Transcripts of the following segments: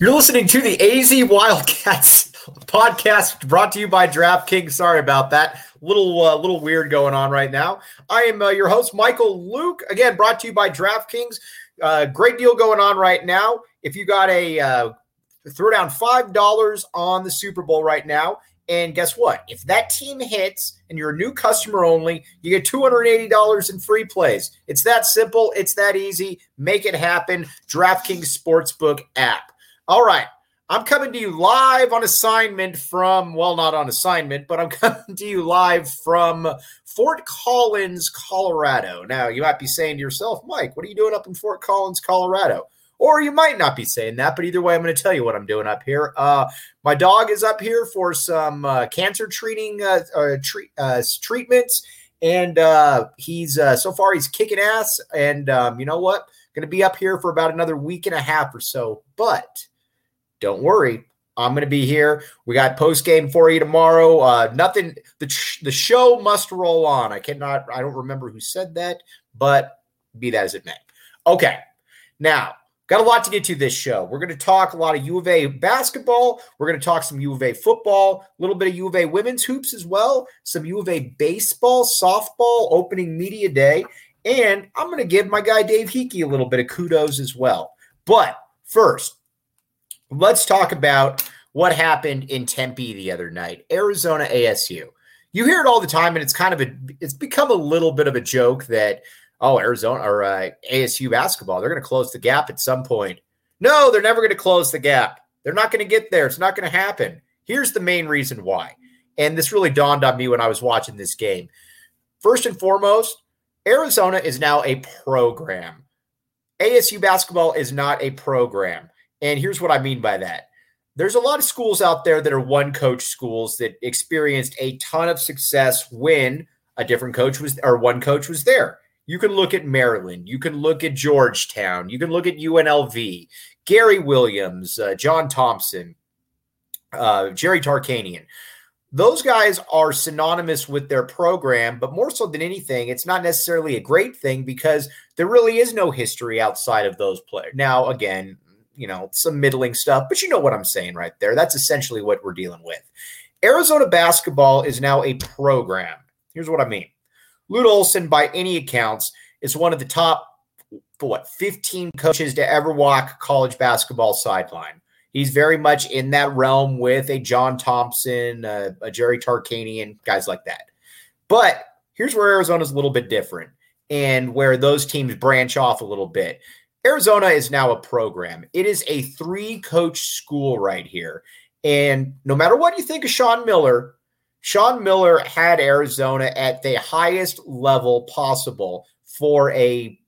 You're listening to the AZ Wildcats podcast brought to you by DraftKings. Sorry about that. Little uh, little weird going on right now. I am uh, your host Michael Luke. Again, brought to you by DraftKings. Uh, great deal going on right now. If you got a uh, throw down five dollars on the Super Bowl right now, and guess what? If that team hits and you're a new customer only, you get $280 in free plays. It's that simple. It's that easy. Make it happen. DraftKings Sportsbook app. All right. I'm coming to you live on assignment from, well, not on assignment, but I'm coming to you live from Fort Collins, Colorado. Now, you might be saying to yourself, Mike, what are you doing up in Fort Collins, Colorado? Or you might not be saying that, but either way, I'm going to tell you what I'm doing up here. Uh, my dog is up here for some uh, cancer treating uh, uh treat, uh, treatments, and uh, he's so far he's kicking ass. And um, you know what? Going to be up here for about another week and a half or so, but don't worry. I'm going to be here. We got post game for you tomorrow. Uh, nothing. The the show must roll on. I cannot. I don't remember who said that, but be that as it may. Okay. Now got a lot to get to this show. We're going to talk a lot of U of A basketball. We're going to talk some U of A football, a little bit of U of A women's hoops as well, some U of A baseball, softball, opening media day, and I'm going to give my guy Dave Hickey a little bit of kudos as well. But first, Let's talk about what happened in Tempe the other night. Arizona ASU. You hear it all the time, and it's kind of a it's become a little bit of a joke that oh Arizona or uh, ASU basketball they're going to close the gap at some point. No, they're never going to close the gap. They're not going to get there. It's not going to happen. Here's the main reason why, and this really dawned on me when I was watching this game. First and foremost, Arizona is now a program. ASU basketball is not a program. And here's what I mean by that. There's a lot of schools out there that are one coach schools that experienced a ton of success when a different coach was or one coach was there. You can look at Maryland, you can look at Georgetown, you can look at UNLV, Gary Williams, uh, John Thompson, uh, Jerry Tarkanian. Those guys are synonymous with their program, but more so than anything, it's not necessarily a great thing because there really is no history outside of those players. Now, again, you know, some middling stuff, but you know what I'm saying right there. That's essentially what we're dealing with. Arizona basketball is now a program. Here's what I mean. Lute Olson, by any accounts, is one of the top what 15 coaches to ever walk college basketball sideline. He's very much in that realm with a John Thompson, uh, a Jerry Tarkanian, guys like that. But here's where Arizona's a little bit different and where those teams branch off a little bit. Arizona is now a program. It is a three coach school right here. And no matter what you think of Sean Miller, Sean Miller had Arizona at the highest level possible for a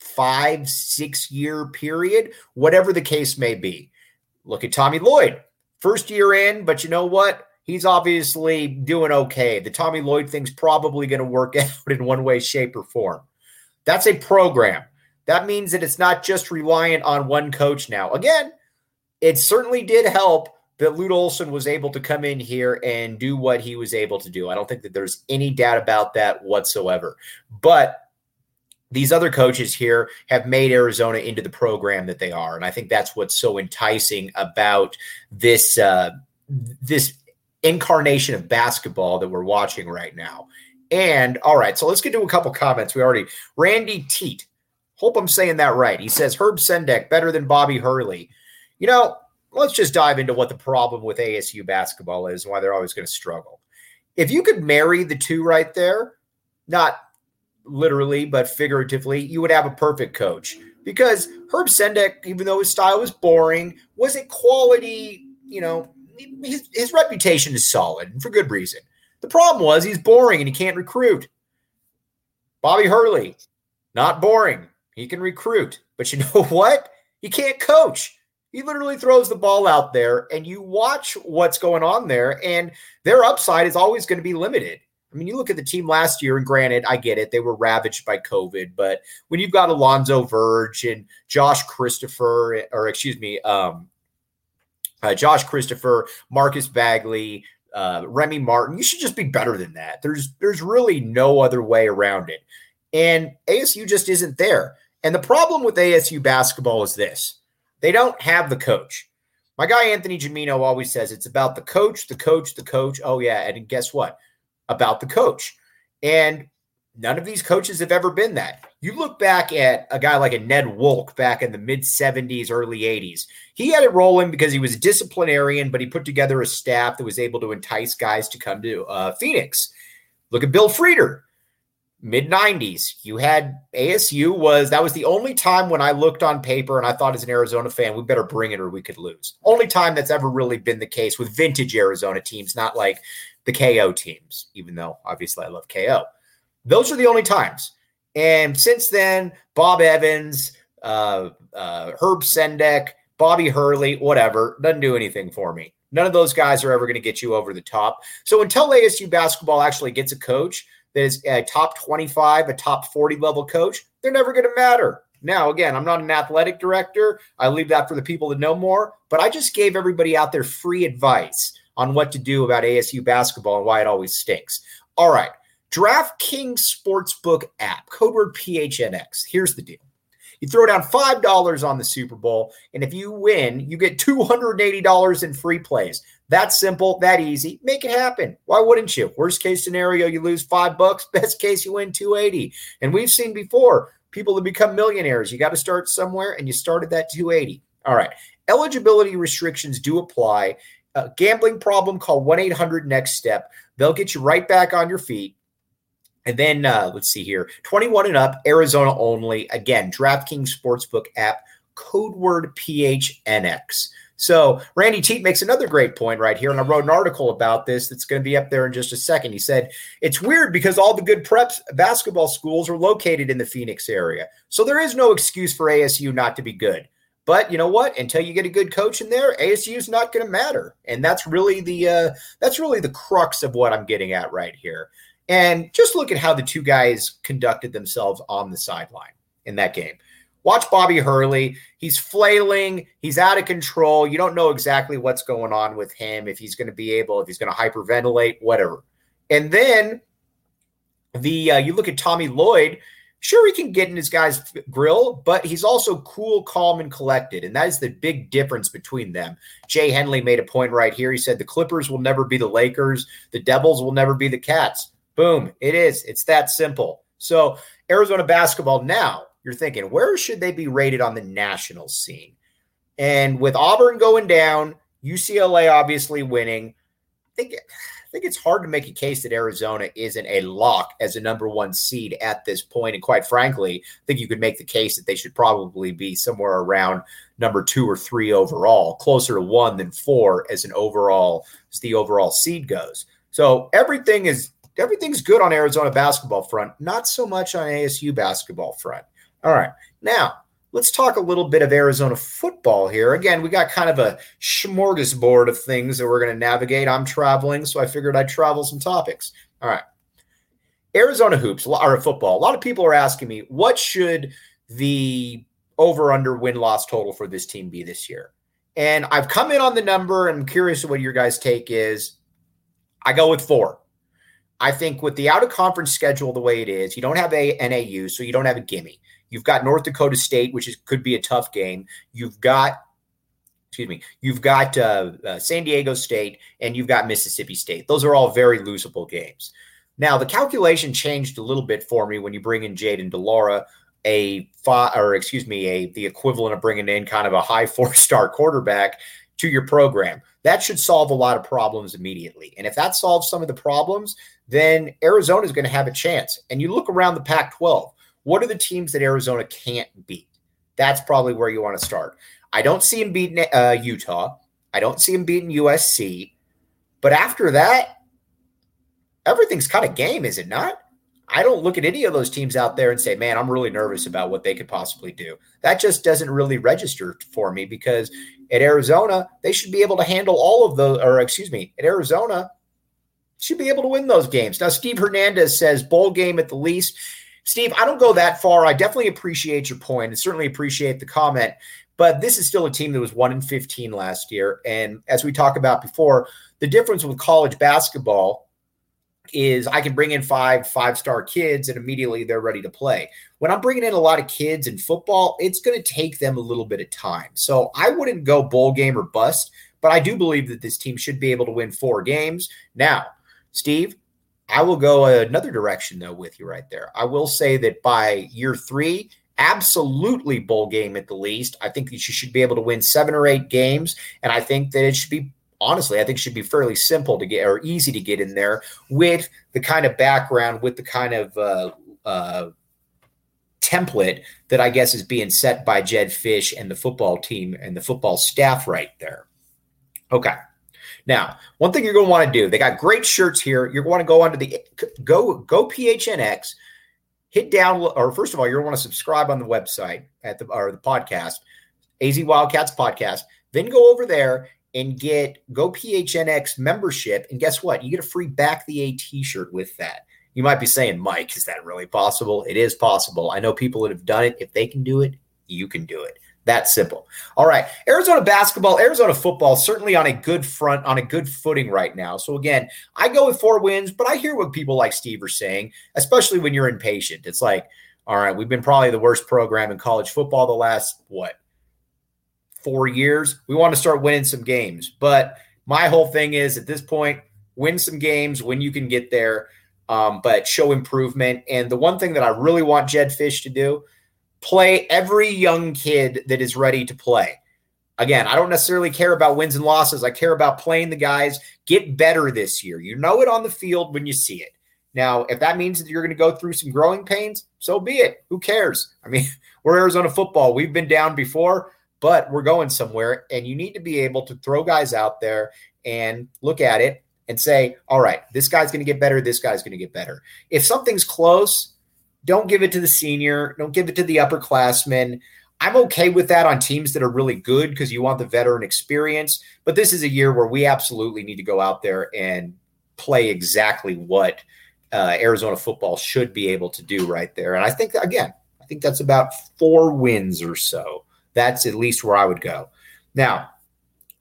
five, six year period, whatever the case may be. Look at Tommy Lloyd, first year in, but you know what? he's obviously doing okay. The Tommy Lloyd thing's probably going to work out in one way, shape, or form. That's a program. That means that it's not just reliant on one coach now. Again, it certainly did help that Lute Olson was able to come in here and do what he was able to do. I don't think that there's any doubt about that whatsoever. But these other coaches here have made Arizona into the program that they are, and I think that's what's so enticing about this uh, this incarnation of basketball that we're watching right now. And all right, so let's get to a couple comments. We already Randy Teat. Hope I'm saying that right. He says Herb Sendek better than Bobby Hurley. You know, let's just dive into what the problem with ASU basketball is and why they're always going to struggle. If you could marry the two right there, not literally but figuratively, you would have a perfect coach because Herb Sendek, even though his style was boring, was a quality, you know, his, his reputation is solid and for good reason. The problem was he's boring and he can't recruit. Bobby Hurley, not boring. He can recruit, but you know what? He can't coach. He literally throws the ball out there, and you watch what's going on there, and their upside is always going to be limited. I mean, you look at the team last year, and granted, I get it, they were ravaged by COVID, but when you've got Alonzo Verge and Josh Christopher, or excuse me, um, uh, Josh Christopher, Marcus Bagley, uh, Remy Martin. You should just be better than that. There's there's really no other way around it. And ASU just isn't there. And the problem with ASU basketball is this: they don't have the coach. My guy Anthony Gimino always says it's about the coach, the coach, the coach. Oh yeah, and guess what? About the coach. And none of these coaches have ever been that. You look back at a guy like a Ned Wulk back in the mid 70s, early 80s. He had it rolling because he was a disciplinarian, but he put together a staff that was able to entice guys to come to uh, Phoenix. Look at Bill Frieder, mid 90s. You had ASU was that was the only time when I looked on paper and I thought as an Arizona fan, we better bring it or we could lose. Only time that's ever really been the case with vintage Arizona teams, not like the KO teams, even though obviously I love KO. Those are the only times. And since then, Bob Evans, uh, uh, Herb Sendek, Bobby Hurley, whatever, doesn't do anything for me. None of those guys are ever going to get you over the top. So until ASU basketball actually gets a coach that is a top 25, a top 40 level coach, they're never going to matter. Now, again, I'm not an athletic director. I leave that for the people that know more, but I just gave everybody out there free advice on what to do about ASU basketball and why it always stinks. All right. DraftKings Sportsbook app, code word PHNX. Here's the deal. You throw down $5 on the Super Bowl, and if you win, you get $280 in free plays. That simple, that easy. Make it happen. Why wouldn't you? Worst case scenario, you lose five bucks. Best case, you win 280. And we've seen before people that become millionaires. You got to start somewhere, and you started that 280. All right. Eligibility restrictions do apply. A gambling problem, call 1 800 Next Step. They'll get you right back on your feet. And then uh, let's see here 21 and up, Arizona only. Again, DraftKings Sportsbook app, code word PHNX. So Randy Teat makes another great point right here. And I wrote an article about this that's going to be up there in just a second. He said, It's weird because all the good preps basketball schools are located in the Phoenix area. So there is no excuse for ASU not to be good. But you know what? Until you get a good coach in there, ASU is not going to matter, and that's really the uh, that's really the crux of what I'm getting at right here. And just look at how the two guys conducted themselves on the sideline in that game. Watch Bobby Hurley. He's flailing. He's out of control. You don't know exactly what's going on with him, if he's going to be able, if he's going to hyperventilate, whatever. And then the uh, you look at Tommy Lloyd. Sure, he can get in his guy's grill, but he's also cool, calm, and collected. And that is the big difference between them. Jay Henley made a point right here. He said the Clippers will never be the Lakers, the Devils will never be the Cats. Boom. It is. It's that simple. So, Arizona basketball now, you're thinking, where should they be rated on the national scene? And with Auburn going down, UCLA obviously winning, I think, I think it's hard to make a case that Arizona isn't a lock as a number one seed at this point. And quite frankly, I think you could make the case that they should probably be somewhere around number two or three overall, closer to one than four as an overall as the overall seed goes. So everything is everything's good on Arizona basketball front, not so much on ASU basketball front. All right. Now, let's talk a little bit of Arizona football here. Again, we got kind of a smorgasbord of things that we're going to navigate. I'm traveling, so I figured I'd travel some topics. All right. Arizona hoops or football. A lot of people are asking me, what should the over under win loss total for this team be this year? And I've come in on the number and I'm curious what your guys' take is. I go with four. I think with the out of conference schedule the way it is, you don't have a NAU, so you don't have a gimme. You've got North Dakota State, which is, could be a tough game. You've got, excuse me, you've got uh, uh, San Diego State, and you've got Mississippi State. Those are all very losable games. Now the calculation changed a little bit for me when you bring in Jayden de Laura, a five, or excuse me, a the equivalent of bringing in kind of a high four star quarterback to your program. That should solve a lot of problems immediately. And if that solves some of the problems, then Arizona is going to have a chance. And you look around the Pac 12. What are the teams that Arizona can't beat? That's probably where you want to start. I don't see him beating uh, Utah. I don't see him beating USC. But after that, everything's kind of game, is it not? I don't look at any of those teams out there and say, man, I'm really nervous about what they could possibly do. That just doesn't really register for me because at Arizona, they should be able to handle all of those, or excuse me, at Arizona, should be able to win those games. Now, Steve Hernandez says bowl game at the least. Steve, I don't go that far. I definitely appreciate your point and certainly appreciate the comment. But this is still a team that was 1 in 15 last year. And as we talked about before, the difference with college basketball is I can bring in five five star kids and immediately they're ready to play. When I'm bringing in a lot of kids in football, it's going to take them a little bit of time. So I wouldn't go bowl game or bust, but I do believe that this team should be able to win four games. Now, Steve, I will go another direction though with you right there. I will say that by year three, absolutely bowl game at the least. I think that you should be able to win seven or eight games, and I think that it should be honestly, I think it should be fairly simple to get or easy to get in there with the kind of background, with the kind of uh, uh, template that I guess is being set by Jedd Fisch and the football team and the football staff right there. Okay. Now, one thing you're going to want to do, they got great shirts here. You're going to go onto the go go PHNX, hit down, or first of all, you're going to want to subscribe on the website at the or the podcast, AZ Wildcats podcast. Then go over there and get Go PHNX membership, and guess what? You get a free back the A T-shirt with that. You might be saying, Mike, is that really possible? It is possible. I know people that have done it. If they can do it, you can do it. That simple. All right. Arizona basketball, Arizona football, certainly on a good front, on a good footing right now. So, again, I go with four wins, but I hear what people like Steve are saying, especially when you're impatient. It's like, all right, we've been probably the worst program in college football the last, what, four years? We want to start winning some games. But my whole thing is at this point, win some games when you can get there, um, but show improvement. And the one thing that I really want Jedd Fisch to do, play every young kid that is ready to play. Again, I don't necessarily care about wins and losses. I care about playing the guys. Get better this year. You know it on the field when you see it. Now, if that means that you're going to go through some growing pains, so be it. Who cares? I mean, we're Arizona football. We've been down before, but we're going somewhere. And you need to be able to throw guys out there and look at it and say, all right, this guy's going to get better. This guy's going to get better. If something's close, don't give it to the senior. Don't give it to the upperclassmen. I'm okay with that on teams that are really good because you want the veteran experience. But this is a year where we absolutely need to go out there and play exactly what uh, Arizona football should be able to do right there. And I think, again, I think that's about four wins or so. That's at least where I would go. Now,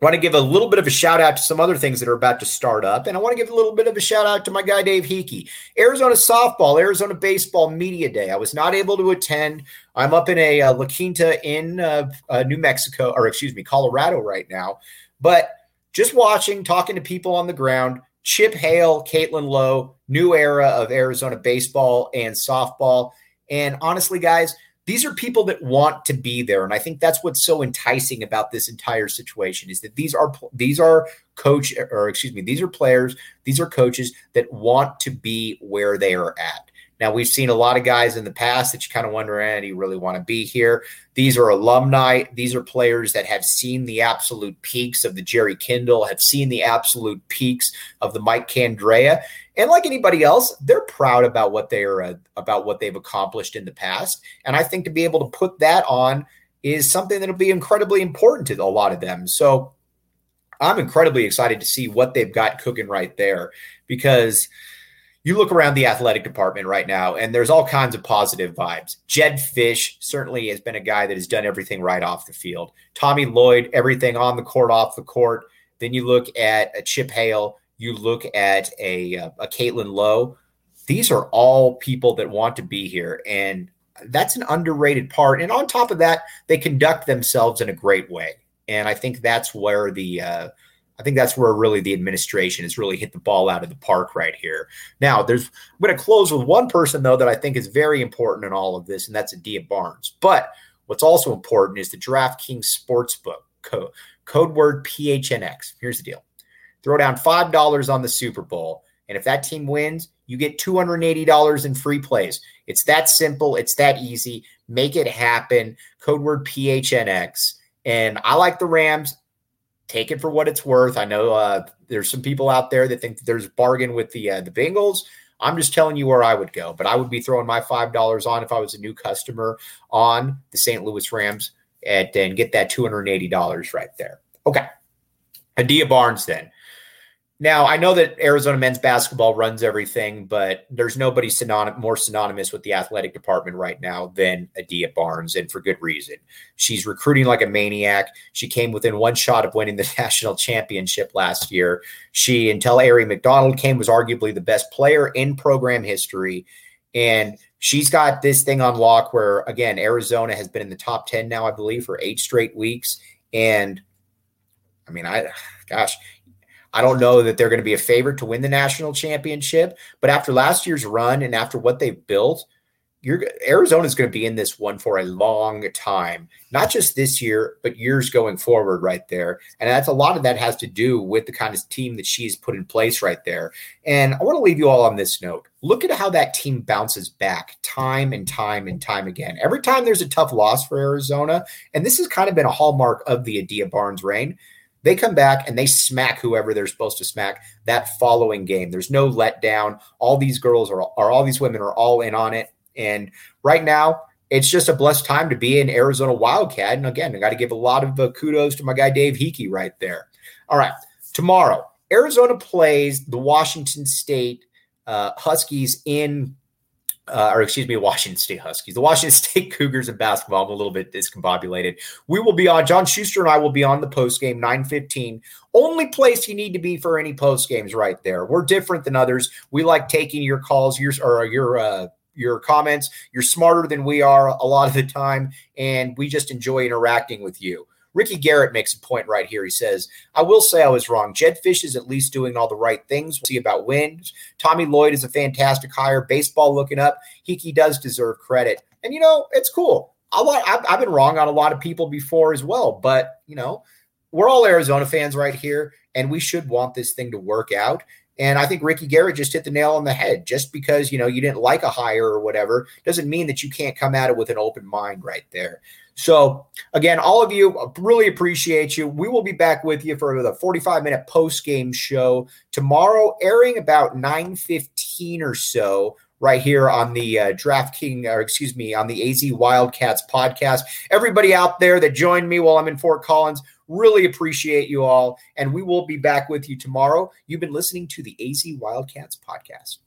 I want to give a little bit of a shout out to some other things that are about to start up. And I want to give a little bit of a shout out to my guy, Dave Hickey. Arizona softball, Arizona baseball media day. I was not able to attend. I'm up in a uh, La Quinta in uh, uh, New Mexico, or excuse me, Colorado right now. But just watching, talking to people on the ground, Chip Hale, Caitlin Lowe, new era of Arizona baseball and softball. And honestly, guys, these are people that want to be there and i think that's what's so enticing about this entire situation is that these are these are coach or excuse me these are players these are coaches that want to be where they are at. Now we've seen a lot of guys in the past that you kind of wonder eh, do you really want to be here? These are alumni. These are players that have seen the absolute peaks of the jerry kindall have seen the absolute peaks of the mike candrea And like anybody else, they're proud about what they are uh, about what they've accomplished in the past. And I think to be able to put that on is something that'll be incredibly important to a lot of them. So I'm incredibly excited to see what they've got cooking right there because you look around the athletic department right now and there's all kinds of positive vibes. jedd fisch certainly has been a guy that has done everything right off the field. Tommy Lloyd, everything on the court, off the court. Then you look at a Chip Hale, you look at a, a Caitlin Lowe. These are all people that want to be here. And that's an underrated part. And on top of that, they conduct themselves in a great way. And I think that's where the uh, I think that's where really the administration has really hit the ball out of the park right here. Now, there's I'm going to close with one person though that I think is very important in all of this, and that's Adia Barnes. But what's also important is the DraftKings Sportsbook code, code word PHNX. Here's the deal: throw down five dollars on the Super Bowl, and if that team wins, you get two hundred eighty dollars in free plays. It's that simple. It's that easy. Make it happen. Code word PHNX. And I like the Rams take it for what it's worth. I know uh, there's some people out there that think there's bargain with the uh, the Bengals. I'm just telling you where I would go, but I would be throwing my five dollars on if I was a new customer on the St. Louis Rams and, and get that two hundred eighty dollars right there. Okay, Adia Barnes then. Now, I know that Arizona men's basketball runs everything, but there's nobody synonym, more synonymous with the athletic department right now than Adia Barnes, and for good reason. She's recruiting like a maniac. She came within one shot of winning the national championship last year. She, until Aari McDonald came, was arguably the best player in program history. And she's got this thing on lock where, again, Arizona has been in the top 10 now, I believe, for eight straight weeks. And I mean, I, gosh, I don't know that they're going to be a favorite to win the national championship, but after last year's run and after what they've built, Arizona is going to be in this one for a long time, not just this year, but years going forward, right there. And that's a lot of that has to do with the kind of team that she's put in place right there. And I want to leave you all on this note. Look at how that team bounces back time and time and time again. Every time there's a tough loss for Arizona, and this has kind of been a hallmark of the Adia Barnes reign they come back and they smack whoever they're supposed to smack that following game. There's no letdown. All these girls are, are all these women are all in on it. And right now, it's just a blessed time to be an Arizona Wildcat. And again, I got to give a lot of uh, kudos to my guy Dave Hickey right there. All right, tomorrow, Arizona plays the Washington State uh, Huskies in uh, or excuse me, Washington State Huskies, the Washington State Cougars in basketball. I'm a little bit discombobulated. We will be on, John Schuster and I will be on the post game, 915. Only place you need to be for any post games right there. We're different than others. We like taking your calls, your, or your, uh, your comments. You're smarter than we are a lot of the time, and we just enjoy interacting with you. Ricky Garrett makes a point right here. He says, I will say I was wrong. Jedd Fisch is at least doing all the right things. We'll see about wins. Tommy Lloyd is a fantastic hire. Baseball looking up. Hickey does deserve credit. And, you know, it's cool. A lot, I've, I've been wrong on a lot of people before as well. But, you know, we're all Arizona fans right here, and we should want this thing to work out. And I think Ricky Garrett just hit the nail on the head. Just because you know you didn't like a hire or whatever doesn't mean that you can't come at it with an open mind right there. So, again, all of you, uh, really appreciate you. We will be back with you for the 45 minute post game show tomorrow, airing about 9 15 or so right here on the uh, DraftKings, or excuse me, on the AZ Wildcats podcast. Everybody out there that joined me while I'm in Fort Collins, really appreciate you all. And we will be back with you tomorrow. You've been listening to the AZ Wildcats podcast.